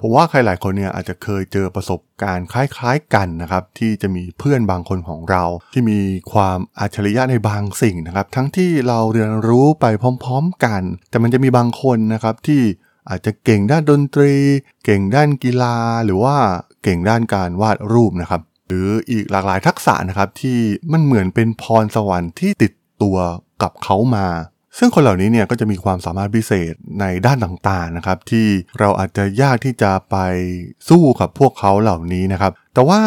ผมว่าใครหลายคนเนี่ยอาจจะเคยเจอประสบการณ์คล้ายๆกันนะครับ ที่จะมีเพื่อนบางคนของเรา ที่มีความอัจฉริยะในบางสิ่งนะครับ ทั้งที่เราเรียนรู้ไปพร้อม ๆกัน แต่มันจะมีบางคนนะครับที่อาจจะเก่งด้านดนตรี เก่งด้านกีฬา หรือว่าเก่งด้านการวาดรูปนะครับ หรืออีกหลากหลายทักษะนะครับที่มันเหมือนเป็นพรสวรรค์ที่ติดตัวกับเขามา ซึ่งคนเหล่านี้เนี่ยก็จะมีความสามารถพิเศษในด้านต่างๆนะครับที่เราอาจจะยากที่จะไปสู้กับพวกเขาเหล่านี้นะครับแต่ว่า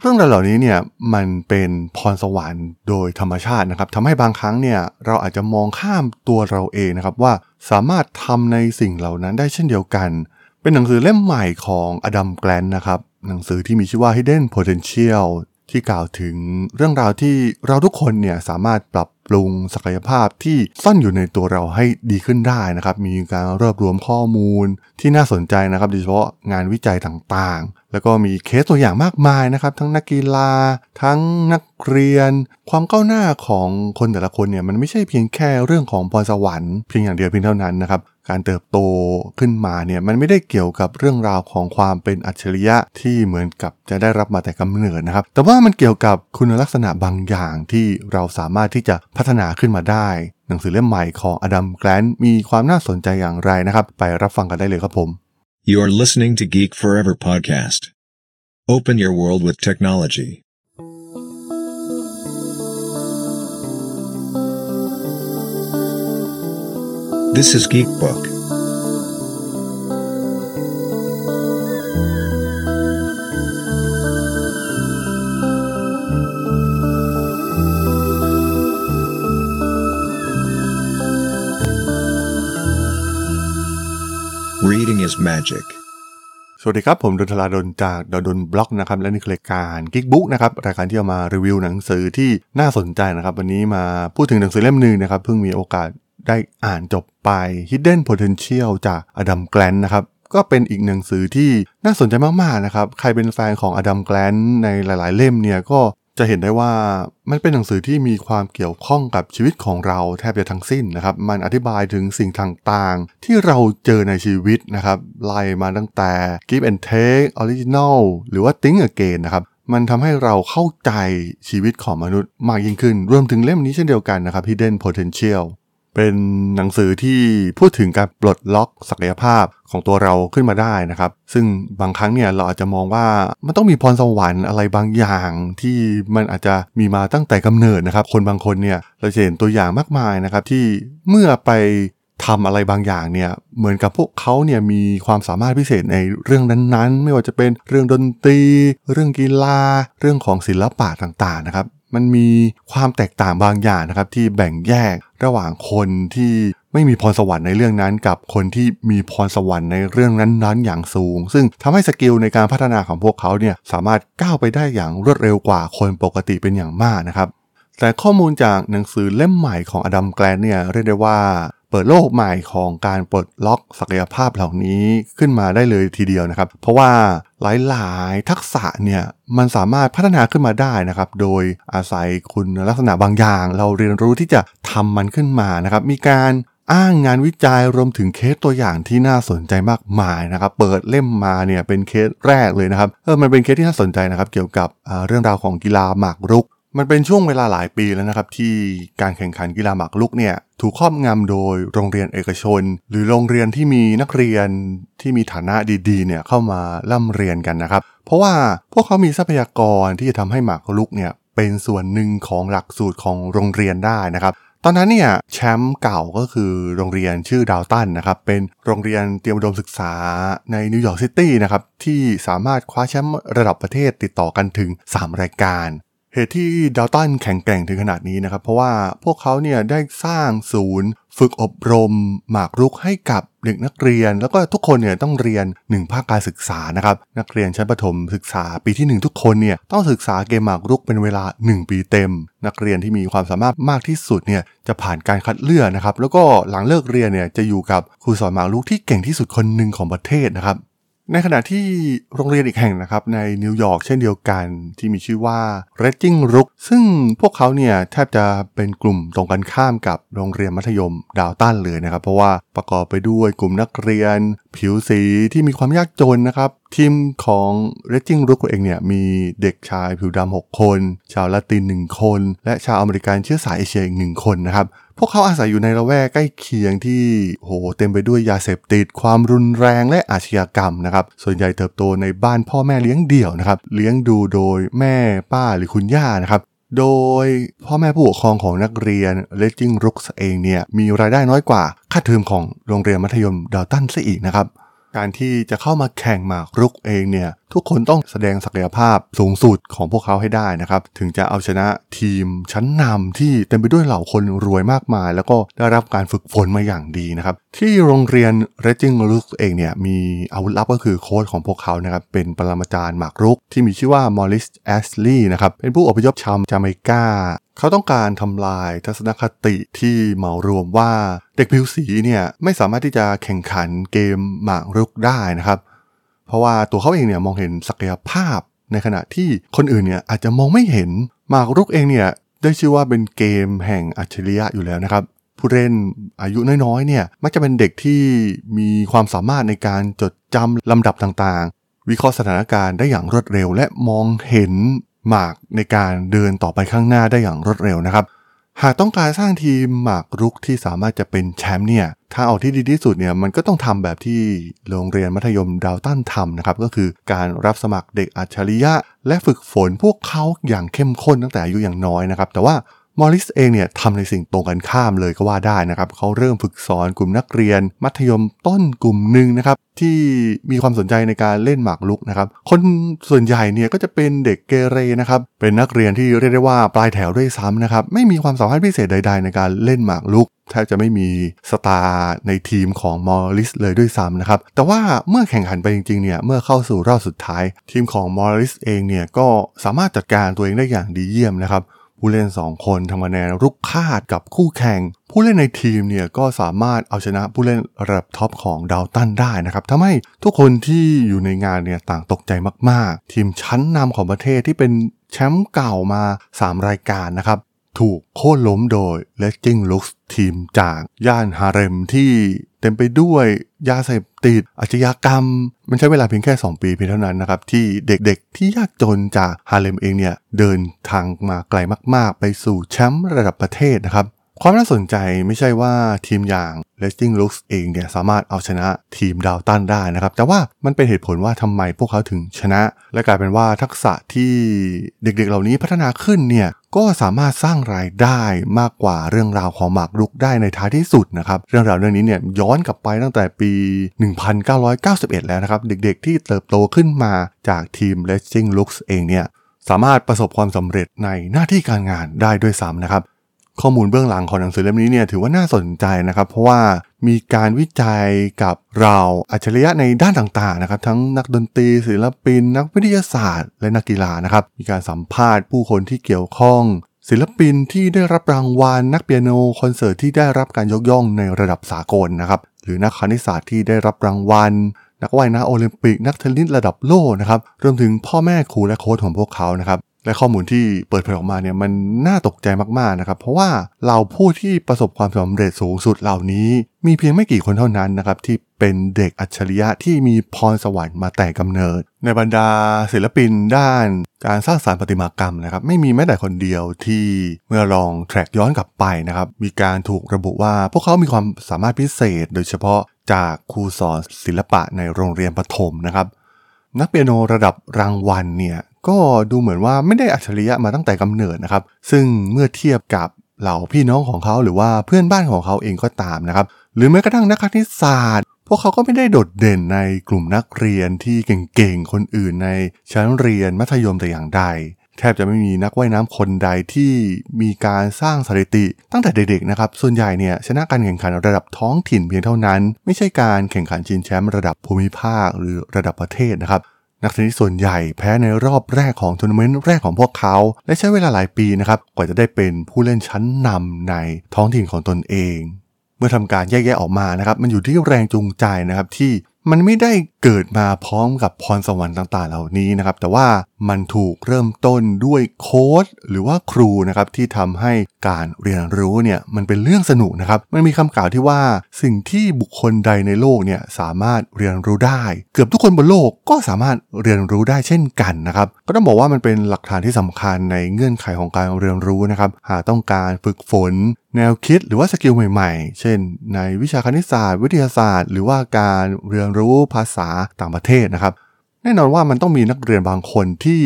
เรื่องราวเหล่านี้เนี่ยมันเป็นพรสวรรค์โดยธรรมชาตินะครับทำให้บางครั้งเนี่ยเราอาจจะมองข้ามตัวเราเองนะครับว่าสามารถทำในสิ่งเหล่านั้นได้เช่นเดียวกัน เป็นหนังสือเล่มใหม่ของอดัมแกลนนะครับหนังสือที่มีชื่อว่า Hidden Potential ที่กล่าวถึงเรื่องราวที่เราทุกคนเนี่ยสามารถปรับปรุงศักยภาพที่ซ่อนอยู่ในตัวเราให้ดีขึ้นได้นะครับ มีการรวบรวมข้อมูลที่น่าสนใจนะครับ โดยเฉพาะงานวิจัยต่างๆ แล้วก็มีเคสตัวอย่างมากมายนะครับ ทั้งนักกีฬา ทั้งนักเรียน ความก้าวหน้าของคนแต่ละคนเนี่ยมันไม่ใช่เพียงแค่เรื่องของพรสวรรค์เพียงอย่างเดียวเพียงเท่านั้นนะครับ การเติบโตขึ้นมาเนี่ยมันไม่ได้เกี่ยวกับเรื่องราวของความเป็นอัจฉริยะที่เหมือนกับจะได้รับมาแต่กำเนิดนะครับ แต่ว่ามันเกี่ยวกับคุณลักษณะบางอย่างที่เราสามารถที่จะพัฒนาขึ้นมาได้ หนังสือเล่มใหม่ของอดัมแกลนมีความน่าสนใจอย่างไรนะครับ ไปรับฟังกันได้เลยครับผม You're listening to Geek Forever podcast. Open your world with technology. This is Geek Book. Reading is magic. สวัสดีครับ ผมดนทลาดนจากดนบล็อกนะครับ และนี่คือรายการ Geek Book นะครับรายการที่เอามารีวิวหนังสือที่น่าสนใจนะครับ วันนี้มาพูดถึงหนังสือเล่มหนึ่งนะครับ เพิ่งมีโอกาส ได้อ่านจบไป Hidden Potential จากอดัมแกลนนะครับก็เป็นอีกหนังสือที่น่าสนใจมากๆนะครับ ใครเป็นแฟนของอดัมแกลนในหลายๆ เล่มเนี่ยก็จะเห็นได้ว่ามันเป็นหนังสือที่มีความเกี่ยวข้องกับชีวิตของเราแทบจะทั้งสิ้นนะครับ มันอธิบายถึงสิ่งต่างๆ ที่เราเจอในชีวิตนะครับ ไล่มาตั้งแต่ Give and Take Original หรือว่า Think Again นะครับมันทำให้เราเข้าใจชีวิตของมนุษย์มากยิ่งขึ้น รวมถึงเล่มนี้เช่นเดียวกันนะครับ Hidden Potential เป็นหนังสือที่พูดถึงการปลดล็อกศักยภาพของตัวเราขึ้นมาได้นะครับ ซึ่งบางครั้งเนี่ยเราอาจจะมองว่ามันต้องมีพรสวรรค์อะไรบางอย่างที่มันอาจจะมีมาตั้งแต่กำเนิดนะครับ คนบางคนเนี่ยเราจะเห็นตัวอย่างมากมายนะครับที่เมื่อไปทำอะไรบางอย่างเนี่ยเหมือนกับพวกเขาเนี่ยมีความสามารถพิเศษในเรื่องนั้นๆ ไม่ว่าจะเป็นเรื่องดนตรี เรื่องกีฬา เรื่องของศิลปะต่างๆนะครับ มันมีความแตกต่างบางอย่างนะครับที่แบ่งแยกระหว่างคนที่ไม่มีพรสวรรค์ในเรื่องนั้นกับคนที่มีพรสวรรค์ในเรื่องนั้นๆ อย่างสูง ซึ่งทำให้สกิลในการพัฒนาของพวกเขาเนี่ยสามารถก้าวไปได้อย่างรวดเร็วกว่าคนปกติเป็นอย่างมากนะครับ แต่ข้อมูลจากหนังสือเล่มใหม่ของ Adam Grant เนี่ยเรียกได้ว่า เปิดโลกใหม่ของการปลดล็อกศักยภาพเหล่านี้ขึ้นมาได้เลยทีเดียวนะครับ เพราะว่าหลายๆ ทักษะเนี่ยมันสามารถพัฒนาขึ้นมาได้นะครับ โดยอาศัยคุณลักษณะบางอย่าง เราเรียนรู้ที่จะทำมันขึ้นมานะครับ มีการอ้างงานวิจัยรวมถึงเคสตัวอย่างที่น่าสนใจมากมายนะครับ เปิดเล่มมาเนี่ยเป็นเคสแรกเลยนะครับเออมันเป็นเคสที่น่าสนใจนะครับ เกี่ยวกับเรื่องราวของกีฬาหมากรุก มันเป็นช่วงเวลาหลายปีแล้วนะครับ ที่การแข่งขันกีฬาหมากรุกเนี่ยถูกครอบงำโดยโรงเรียนเอกชน หรือโรงเรียนที่มีนักเรียนที่มีฐานะดีๆเนี่ยเข้ามาล่ำเรียนกันนะครับ เพราะว่าพวกเขามีทรัพยากรที่จะทำให้หมากรุกเนี่ยเป็นส่วนหนึ่งของหลักสูตรของโรงเรียนได้นะครับตอนนั้นเนี่ยแชมป์เก่าก็คือโรงเรียนชื่อดาวตันนะครับเป็นโรงเรียนเตรียมอุดมศึกษาในนิวยอร์กซิตี้นะครับที่สามารถคว้าแชมป์ระดับประเทศติดต่อกันถึง 3 รายการ เหตุที่ดาวตันแข็งแกร่งถึงขนาดนี้นะครับ เพราะว่าพวกเขาเนี่ยได้สร้างศูนย์ ฝึกอบรม หมากรุกให้กับเด็กนักเรียน แล้วก็ทุกคนเนี่ยต้องเรียน 1 ภาคการศึกษานะครับ นักเรียนชั้นประถมศึกษาปีที่ 1 ทุกคนเนี่ยต้องศึกษาเกมหมากรุกเป็นเวลา 1 ปีเต็ม นักเรียนที่มีความสามารถมากที่สุดเนี่ยจะผ่านการคัดเลือกนะครับแล้วก็หลังเลิกเรียนเนี่ยจะอยู่กับครูสอนหมากรุกที่เก่งที่สุดคนหนึ่งของประเทศนะครับ ในขณะที่โรงเรียนอีกแห่งนะครับในนิวยอร์กเช่นเดียวกันที่มีชื่อว่า r e d g i n g r o o k ซึ่งพวกเขาเนี่ยแทบจะเป็นกลุ่มตรงกันข้ามกับโรงเรียนมัธยมดาวตันเลยนะครับ เพราะว่าประกอบไปด้วยกลุ่มนักเรียน ผิวสีที่มีความยากจนนะครับ ทีมของ r e d g i n g r o o k เองเนี่ยมีเด็กชายผิวดำ6คน ชาวละติน 1 คน และชาวอเมริกันเชื้อสายเอเชียอีกหนึ่งคนนะครับ พวกเขาอาศัยอยู่ในละแวกใกล้เคียงที่โหเต็มไปด้วยยาเสพติด ความรุนแรงและอาชญากรรมนะครับ ส่วนใหญ่เติบโตในบ้านพ่อแม่เลี้ยงเดี่ยวนะครับ เลี้ยงดูโดยแม่ป้าหรือคุณย่านะครับโดยพ่อแม่ผู้ปกครองของนักเรียนเลจิงรุกเองเนี่ยมีรายได้น้อยกว่าค่าเทอมของโรงเรียนมัธยมดาวตันซะอีกนะครับ การที่จะเข้ามาแข่งหมากรุกเองเนี่ย ทุกคนต้องแสดงศักยภาพสูงสุดของพวกเขาให้ได้นะครับ ถึงจะเอาชนะทีมชั้นนำที่เต็มไปด้วยเหล่าคนรวยมากมาย แล้วก็ได้รับการฝึกฝนมาอย่างดีนะครับ ที่โรงเรียน Raging Rook เองเนี่ยมีอาวุธลับก็คือโค้ชของพวกเขานะครับเป็นปรมาจารย์หมากรุก ที่มีชื่อว่า Maurice Ashley นะครับเป็นผู้อพยพชาวจาเมกาเขาต้องการทำลายทัศนคติที่เหมารวมว่าเด็กผิวสีเนี่ยไม่สามารถที่จะแข่งขันเกมหมากรุกได้นะครับ เพราะว่าตัวเขาเองเนี่ยมองเห็นศักยภาพ ในขณะที่คนอื่นเนี่ยอาจจะมองไม่เห็นหมากรุกเองเนี่ยได้ชื่อว่าเป็นเกมแห่งอัจฉริยะอยู่แล้วนะครับ ผู้เล่นอายุน้อยๆเนี่ยมักจะเป็นเด็กที่มีความสามารถในการจดจำลำดับต่างๆ วิเคราะห์สถานการณ์ได้อย่างรวดเร็ว และมองเห็นหมากในการเดินต่อไปข้างหน้าได้อย่างรวดเร็วนะครับ หากต้องการสร้างทีมหมากรุกที่สามารถจะเป็นแชมป์เนี่ยทางออกที่ดีที่สุดเนี่ยมันก็ต้องทำแบบที่โรงเรียนมัธยมดาวตันทำนะครับก็คือการรับสมัครเด็กอัจฉริยะ และฝึกฝนพวกเขาอย่างเข้มข้นตั้งแต่อายุอย่างน้อยนะครับแต่ว่า มอริสเองเนี่ยทำในสิ่งตรงกันข้ามเลยก็ว่าได้นะครับ เขาเริ่มฝึกสอนกลุ่มนักเรียน มัธยมต้นกลุ่มหนึ่งนะครับ ที่มีความสนใจในการเล่นหมากรุกนะครับ คนส่วนใหญ่เนี่ยก็จะเป็นเด็กเกเรนะครับ เป็นนักเรียนที่เรียกได้ว่าปลายแถวด้วยซ้ำนะครับ ไม่มีความสามารถพิเศษใด ๆ ในการเล่นหมากรุกแทบจะไม่มีstar ในทีมของ Maurice เลยด้วยซ้ำนะครับ แต่ว่าเมื่อแข่งขันไปจริงๆเนี่ย เมื่อเข้าสู่รอบสุดท้าย ทีมของ Maurice เองเนี่ยก็สามารถจัดการตัวเองได้อย่างดีเยี่ยมนะครับ ผู้เล่น 2 คนทำคะแนนรุกฆาตกับคู่แข่ง ผู้เล่นในทีมเนี่ยก็สามารถเอาชนะผู้เล่นระดับ top ของดาวตันได้นะครับทำให้ทุกคนที่อยู่ในงานเนี่ยต่างตกใจมากๆ ทีมชั้นนำของประเทศที่เป็นแชมป์เก่ามา 3 รายการนะครับถูกโค่นล้มโดยเลสจิงลุกทีมจากย่านฮาเร็มที่ เต็มไปด้วยยาเสพติดอาชญากรรม มันใช้เวลาเพียงแค่ 2 ปีเพียงเท่านั้นนะครับ ที่เด็กๆ ที่ยากจนจากฮาเร็มเองเนี่ย เดินทางมาไกลมากๆ ไปสู่แชมป์ระดับประเทศนะครับ ความน่าสนใจไม่ใช่ว่าทีมอย่าง l e s t i n g Looks เองเนี่ยสามารถเอาชนะทีมดาวตันได้นะครับ แต่ว่ามันเป็นเหตุผลว่าทำไมพวกเขาถึงชนะ และกลายเป็นว่าทักษะที่เด็กๆ เหล่านี้พัฒนาขึ้นเนี่ย ก็สามารถสร้างรายได้มากกว่าเรื่องราวของหมากรุกได้ในท้ายที่สุดนะครับ เรื่องราวเรื่องนี้เนี่ยย้อนกลับไปตั้งแต่ปี 1991 แล้วนะครับ เด็กๆที่เติบโตขึ้นมาจากทีม l e s t i n g Looks เองเนี่ยสามารถประสบความสำเร็จในหน้าที่การงานได้ด้วยซ้ำนะครับ ข้อมูลเบื้องหลังของหนังสือเล่มนี้เนี่ยถือว่าน่าสนใจนะครับ เพราะว่า มีการวิจัยกับเราอัจฉริยะในด้านต่างๆนะครับ ทั้งนักดนตรีศิลปิน นักวิทยาศาสตร์ และนักกีฬานะครับ มีการสัมภาษณ์ผู้คนที่เกี่ยวข้อง ศิลปินที่ได้รับรางวัลนักเปียโนคอนเสิร์ตที่ได้รับการยกย่องในระดับสากลนะครับ หรือนักคณิตศาสตร์ที่ได้รับรางวัลนักว่ายน้ำโอลิมปิกนักเทนนิสระดับโลกนะครับรวมถึงพ่อแม่ครูและโค้ชของพวกเขานะครับ และข้อมูลที่เปิดเผยออกมาเนี่ยมันน่าตกใจมากๆนะครับ เพราะว่าเราผู้ที่ประสบความสำเร็จสูงสุดเหล่านี้ มีเพียงไม่กี่คนเท่านั้นนะครับ ที่เป็นเด็กอัจฉริยะที่มีพรสวรรค์มาแต่กำเนิด ในบรรดาศิลปินด้านการสร้างสารรค์ประติมากรรมนะครับ ไม่มีแม้แต่คนเดียวที่เมื่อลองแทร็กย้อนกลับไปนะครับ มีการถูกระบุว่าพวกเขามีความสามารถพิเศษ โดยเฉพาะจากครูสอนศิลปะในโรงเรียนประถมนะครับนักเปียโนระดับรางวัลเนี่ย ก็ดูเหมือนว่าไม่ได้อัจฉริยะมาตั้งแต่กำเนิดนะครับ ซึ่งเมื่อเทียบกับเหล่าพี่น้องของเขาหรือว่าเพื่อนบ้านของเขาเองก็ตามนะครับ หรือแม้กระทั่งนักคณิตศาสตร์ พวกเขาก็ไม่ได้โดดเด่นในกลุ่มนักเรียนที่เก่งๆ คนอื่นในชั้นเรียนมัธยมแต่อย่างใด แทบจะไม่มีนักว่ายน้ำคนใดที่มีการสร้างสถิติตั้งแต่เด็กๆนะครับ ส่วนใหญ่เนี่ยชนะการแข่งขันระดับท้องถิ่นเพียงเท่านั้น ไม่ใช่การแข่งขันชิงแชมป์ระดับภูมิภาคหรือระดับประเทศนะครับ นักเทนนิสส่วนใหญ่แพ้ในรอบแรกของทัวร์นาเมนต์แรกของพวกเขา และใช้เวลาหลายปีนะครับกว่าจะได้เป็นผู้เล่นชั้นนำในท้องถิ่นของตนเอง เมื่อทำการแยกแยะออกมานะครับมันอยู่ที่แรงจูงใจนะครับที่ มันไม่ได้เกิดมาพร้อมกับพรสวรรค์ต่างๆ เหล่านี้นะครับ แต่ว่ามันถูกเริ่มต้นด้วยโค้ดหรือว่าครูนะครับที่ทำให้การเรียนรู้เนี่ยมันเป็นเรื่องสนุกนะครับ มันมีคำกล่าวที่ว่าสิ่งที่บุคคลใดในโลกเนี่ยสามารถเรียนรู้ได้ เกือบทุกคนบนโลกก็สามารถเรียนรู้ได้เช่นกันนะครับ ก็ต้องบอกว่ามันเป็นหลักฐานที่สำคัญในเงื่อนไขของการเรียนรู้นะครับ หากต้องการฝึกฝน แนวคิดหรือว่าสกิลใหม่ๆ เช่น ในวิชาคณิตศาสตร์ วิทยาศาสตร์ หรือว่าการเรียนรู้ภาษาต่างประเทศนะครับ แน่นอนว่ามันต้องมีนักเรียนบางคนที่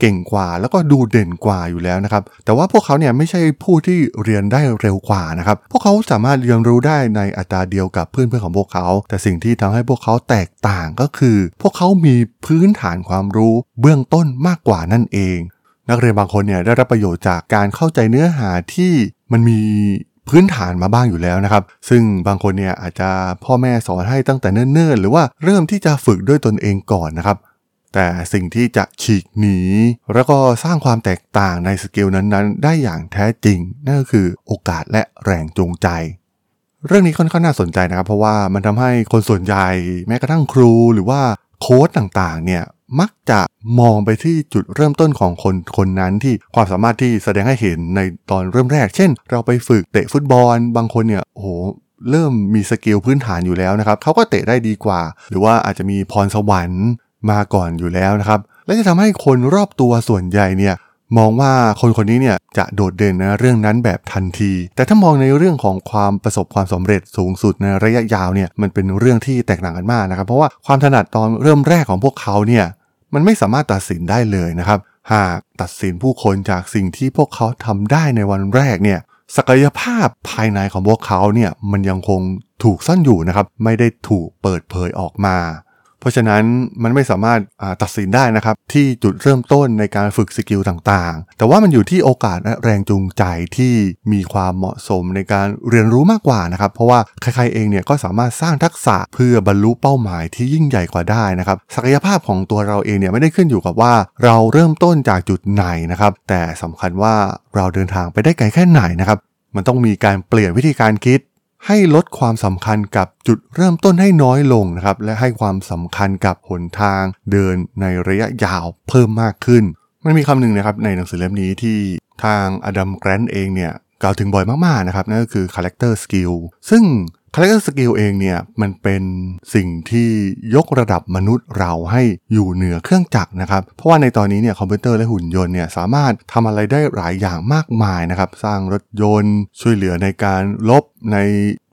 เก่งกว่าแล้วก็ดูเด่นกว่าอยู่แล้วนะครับ แต่ว่าพวกเขาเนี่ยไม่ใช่ผู้ที่เรียนได้เร็วกว่านะครับ พวกเขาสามารถเรียนรู้ได้ในอัตราเดียวกับเพื่อนๆของพวกเขา แต่สิ่งที่ทำให้พวกเขาแตกต่างก็คือ พวกเขามีพื้นฐานความรู้เบื้องต้นมากกว่านั่นเอง นักเรียนบางคนเนี่ยได้รับประโยชน์จากการเข้าใจเนื้อหาที่มันมีพื้นฐานมาบ้างอยู่แล้วนะครับ ซึ่งบางคนเนี่ยอาจจะพ่อแม่สอนให้ตั้งแต่เนิ่นๆ หรือว่าเริ่มที่จะฝึกด้วยตนเองก่อนนะครับ แต่สิ่งที่จะฉีกหนี แล้วก็สร้างความแตกต่างในสกิลนั้นๆ ได้อย่างแท้จริง นั่นก็คือโอกาสและแรงจูงใจ เรื่องนี้ค่อนข้างน่าสนใจนะครับ เพราะว่ามันทำให้คนส่วนใหญ่แม้กระทั่งครูหรือว่าโค้ดต่างๆ เนี่ย มักจะมองไปที่จุดเริ่มต้นของคนคนนั้นที่ความสามารถที่แสดงให้เห็นในตอนเริ่มแรก เช่น เราไปฝึกเตะฟุตบอล บางคนเนี่ยโอ้โหเริ่มมีสกิลพื้นฐานอยู่แล้วนะครับเขาก็เตะได้ดีกว่า หรือว่าอาจจะมีพรสวรรค์มาก่อนอยู่แล้วนะครับ และจะทำให้คนรอบตัวส่วนใหญ่เนี่ย มองว่าคนคนนี้เนี่ยจะโดดเด่นในเรื่องนั้นแบบทันที แต่ถ้ามองในเรื่องของความประสบความสำเร็จสูงสุดในระยะยาวเนี่ยมันเป็นเรื่องที่แตกต่างกันมากนะครับ เพราะว่าความถนัดตอนเริ่มแรกของพวกเขาเนี่ยมันไม่สามารถตัดสินได้เลยนะครับ หากตัดสินผู้คนจากสิ่งที่พวกเขาทำได้ในวันแรกเนี่ยศักยภาพภายในของพวกเขาเนี่ยมันยังคงถูกซ่อนอยู่นะครับ ไม่ได้ถูกเปิดเผยออกมา ราะฉะนั้นมันไม่สามารถตัดสินได้นะครับที่จุดเริ่มต้นในการฝึกสกิลต่างๆ แต่ว่ามันอยู่ที่โอกาสและแรงจูงใจที่มีความเหมาะสมในการเรียนรู้มากกว่านะครับ เพราะว่าใครๆเองเนี่ยก็สามารถสร้างทักษะเพื่อบรรลุเป้าหมายที่ยิ่งใหญ่กว่าได้นะครับศักยภาพของตัวเราเองเนี่ยไม่ได้ขึ้นอยู่กับว่าเราเริ่มต้นจากจุดไหนนะครับ แต่สำคัญว่าเราเดินทางไปได้ไกลแค่ไหนนะครับ มันต้องมีการเปลี่ยนวิธีการคิด ให้ลดความสำคัญกับจุดเริ่มต้นให้น้อยลงนะครับและให้ความสำคัญกับหนทางเดินในระยะยาวเพิ่มมากขึ้น มันมีคำหนึ่งนะครับในหนังสือเล่มนี้ที่ทางอดัมแกรนด์เองเนี่ยกล่าวถึงบ่อยมากๆนะครับนั่นก็คือ character skill ซึ่ง character skill เองเนี่ยมันเป็นสิ่งที่ยกระดับมนุษย์เราให้อยู่เหนือเครื่องจักรนะครับ เพราะว่าในตอนนี้เนี่ยคอมพิวเตอร์และหุ่นยนต์เนี่ยสามารถทำอะไรได้หลายอย่างมากมายนะครับ สร้างรถยนต์ ช่วยเหลือในการลบใน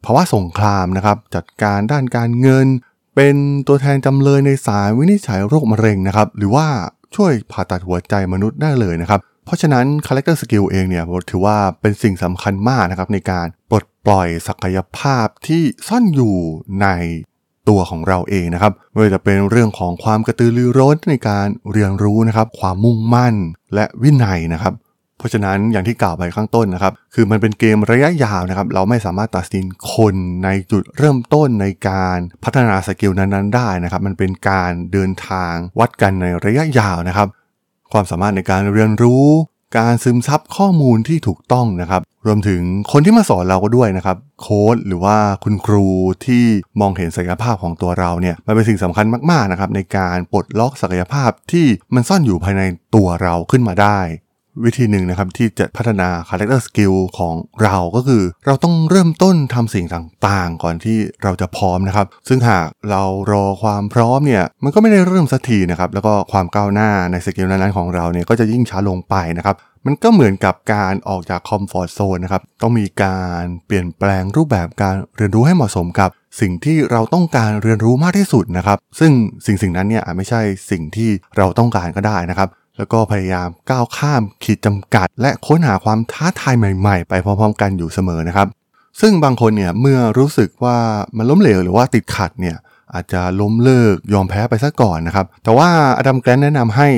ภาวะสงครามนะครับ จัดการด้านการเงิน เป็นตัวแทนจำเลยในสายวินิจฉัยโรคมะเร็งนะครับ หรือว่าช่วยผ่าตัดหัวใจมนุษย์ได้เลยนะครับ เพราะฉะนั้น character skill เองเนี่ยถือว่าเป็นสิ่งสำคัญมากนะครับในการปลดปล่อยศักยภาพที่ซ่อนอยู่ในตัวของเราเองนะครับไม่ว่าจะเป็นเรื่องของความกระตือรือร้นในการเรียนรู้นะครับ ความมุ่งมั่นและวินัยนะครับ เพราะฉะนั้นอย่างที่กล่าวไปข้างต้นนะครับ คือมันเป็นเกมระยะยาวนะครับ เราไม่สามารถตัดสินคนในจุดเริ่มต้นในการพัฒนาสกิลนั้นๆได้นะครับ มันเป็นการเดินทางวัดกันในระยะยาวนะครับ ความสามารถในการเรียนรู้ การซึมซับข้อมูลที่ถูกต้องนะครับ รวมถึงคนที่มาสอนเราก็ด้วยนะครับ โค้ดหรือว่าคุณครูที่มองเห็นศักยภาพของตัวเราเนี่ยมันเป็นสิ่งสำคัญมากๆนะครับในการปลดล็อกศักยภาพที่มันซ่อนอยู่ภายในตัวเราขึ้นมาได้ วิธีหนึ่งนะครับที่จะพัฒนา character skill ของเราก็คือ เราต้องเริ่มต้นทำสิ่งต่างๆ ก่อนที่เราจะพร้อมนะครับ ซึ่งหากเรารอความพร้อมเนี่ยมันก็ไม่ได้เริ่มสักทีนะครับแล้วก็ความก้าวหน้าในสกิลนั้นๆของเราเนี่ยก็จะยิ่งช้าลงไปนะครับมันก็เหมือนกับการออกจากคอมฟอร์ทโซนนะครับต้องมีการเปลี่ยนแปลงรูปแบบการเรียนรู้ให้เหมาะสมกับสิ่งที่เราต้องการเรียนรู้มากที่สุดนะครับ ซึ่งสิ่งสิ่งนั้นเนี่ยอาจไม่ใช่สิ่งที่เราต้องการก็ได้นะครับ แล้วก็พยายามก้าวข้ามขีดจำกัด และค้นหาความท้าทายใหม่ๆ ไปพร้อมๆ กันอยู่เสมอนะครับ ซึ่งบางคนเนี่ยเมื่อรู้สึกว่ามันล้มเหลวหรือว่าติดขัดเนี่ยอาจจะล้มเลิกยอมแพ้ไปซะก่อนนะครับ แต่ว่าอดัมแกรนแนะนำให้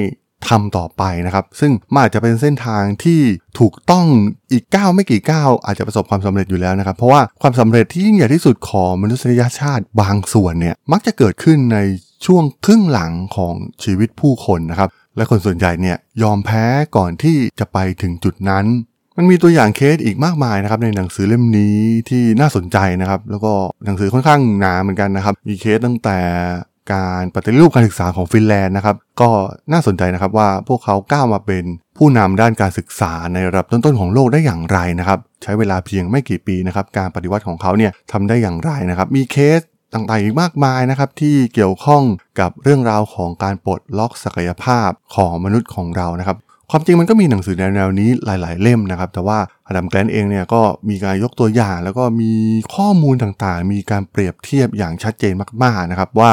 ทำต่อไปนะครับ ซึ่งมันอาจจะเป็นเส้นทางที่ถูกต้องอีกก้าวไม่กี่ก้าวอาจจะประสบความสำเร็จอยู่แล้วนะครับ เพราะว่าความสำเร็จที่ยิ่งใหญ่ที่สุดของมนุษยชาติบางส่วนเนี่ยมักจะเกิดขึ้นในช่วงครึ่งหลังของชีวิตผู้คนนะครับ และคนส่วนใหญ่เนี่ยยอมแพ้ก่อนที่จะไปถึงจุดนั้น มันมีตัวอย่างเคสอีกมากมายนะครับในหนังสือเล่มนี้ที่น่าสนใจนะครับ แล้วก็หนังสือค่อนข้างหนาเหมือนกันนะครับ มีเคสตั้งแต่การปฏิรูปการศึกษาของฟินแลนด์นะครับ ก็น่าสนใจนะครับว่าพวกเขาก้าวมาเป็นผู้นำด้านการศึกษาในระดับต้นๆของโลกได้อย่างไรนะครับ ใช้เวลาเพียงไม่กี่ปีนะครับ การปฏิวัติของเขาเนี่ยทำได้อย่างไรนะครับ มีเคส ต่างๆอีกมากมายนะครับที่เกี่ยวข้องกับเรื่องราวของการปลดล็อกศักยภาพของมนุษย์ของเรานะครับความจริงมันก็มีหนังสือแนวๆนี้หลาย ๆ เล่มนะครับ แต่ว่าอดัมแกลนเองเนี่ยก็มีการยกตัวอย่าง แล้วก็มีข้อมูลต่างๆ มีการเปรียบเทียบอย่างชัดเจนมากๆนะครับว่า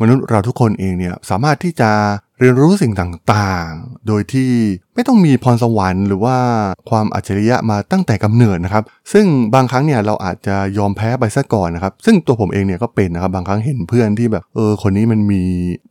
มนุษย์เราทุกคนเองเนี่ยสามารถที่จะ เรียนรู้สิ่งต่างๆ โดยที่ไม่ต้องมีพรสวรรค์หรือว่าความอัจฉริยะมาตั้งแต่กำเนิดนะครับ ซึ่งบางครั้งเนี่ยเราอาจจะยอมแพ้ไปซะก่อนนะครับ ซึ่งตัวผมเองเนี่ยก็เป็นนะครับ บางครั้งเห็นเพื่อนที่แบบเออคนนี้มันมี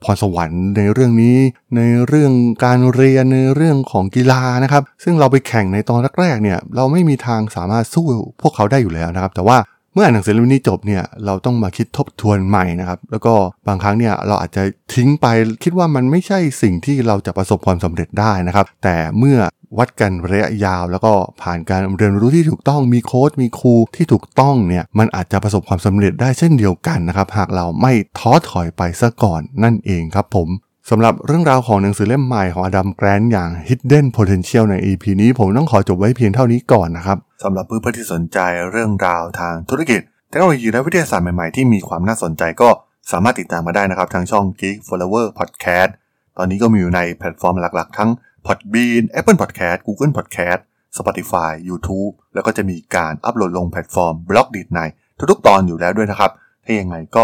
พรสวรรค์ในเรื่องนี้ ในเรื่องการเรียนในเรื่องของกีฬานะครับ ซึ่งเราไปแข่งในตอนแรกๆเนี่ยเราไม่มีทางสามารถสู้พวกเขาได้อยู่แล้วนะครับ แต่ว่า เมื่ออ่านหนังสือเล่มนี้จบเนี่ยเราต้องมาคิดทบทวนใหม่นะครับ แล้วก็บางครั้งเนี่ยเราอาจจะทิ้งไปคิดว่ามันไม่ใช่สิ่งที่เราจะประสบความสำเร็จได้นะครับ แต่เมื่อวัดกันระยะยาว แล้วก็ผ่านการเรียนรู้ที่ถูกต้องมีโค้ดมีครูที่ถูกต้องเนี่ยมันอาจจะประสบความสำเร็จได้เช่นเดียวกันนะครับ หากเราไม่ท้อถอยไปซะก่อนนั่นเองครับผม สำหรับเรื่องราวของหนังสือเล่มใหม่ของอดัมแกรนอย่าง Hidden Potential ใน EP นี้ผมต้องขอจบไว้เพียงเท่านี้ก่อนนะครับสำหรับเพื่อนๆที่สนใจเรื่องราวทางธุรกิจเทคโนโลยีและวิทยาศาสตร์ใหม่ๆ ที่มีความน่าสนใจก็สามารถติดตามมาได้นะครับ ทางช่อง Geek Forever Podcast ตอนนี้ก็มีอยู่ในแพลตฟอร์มหลักๆ ทั้ง Podbean Apple Podcast Google Podcast Spotify YouTube แล้วก็จะมีการอัปโหลดลงแพลตฟอร์ม Blockdit ในทุกๆตอนอยู่แล้วด้วยนะครับ ถ้ายังไงก็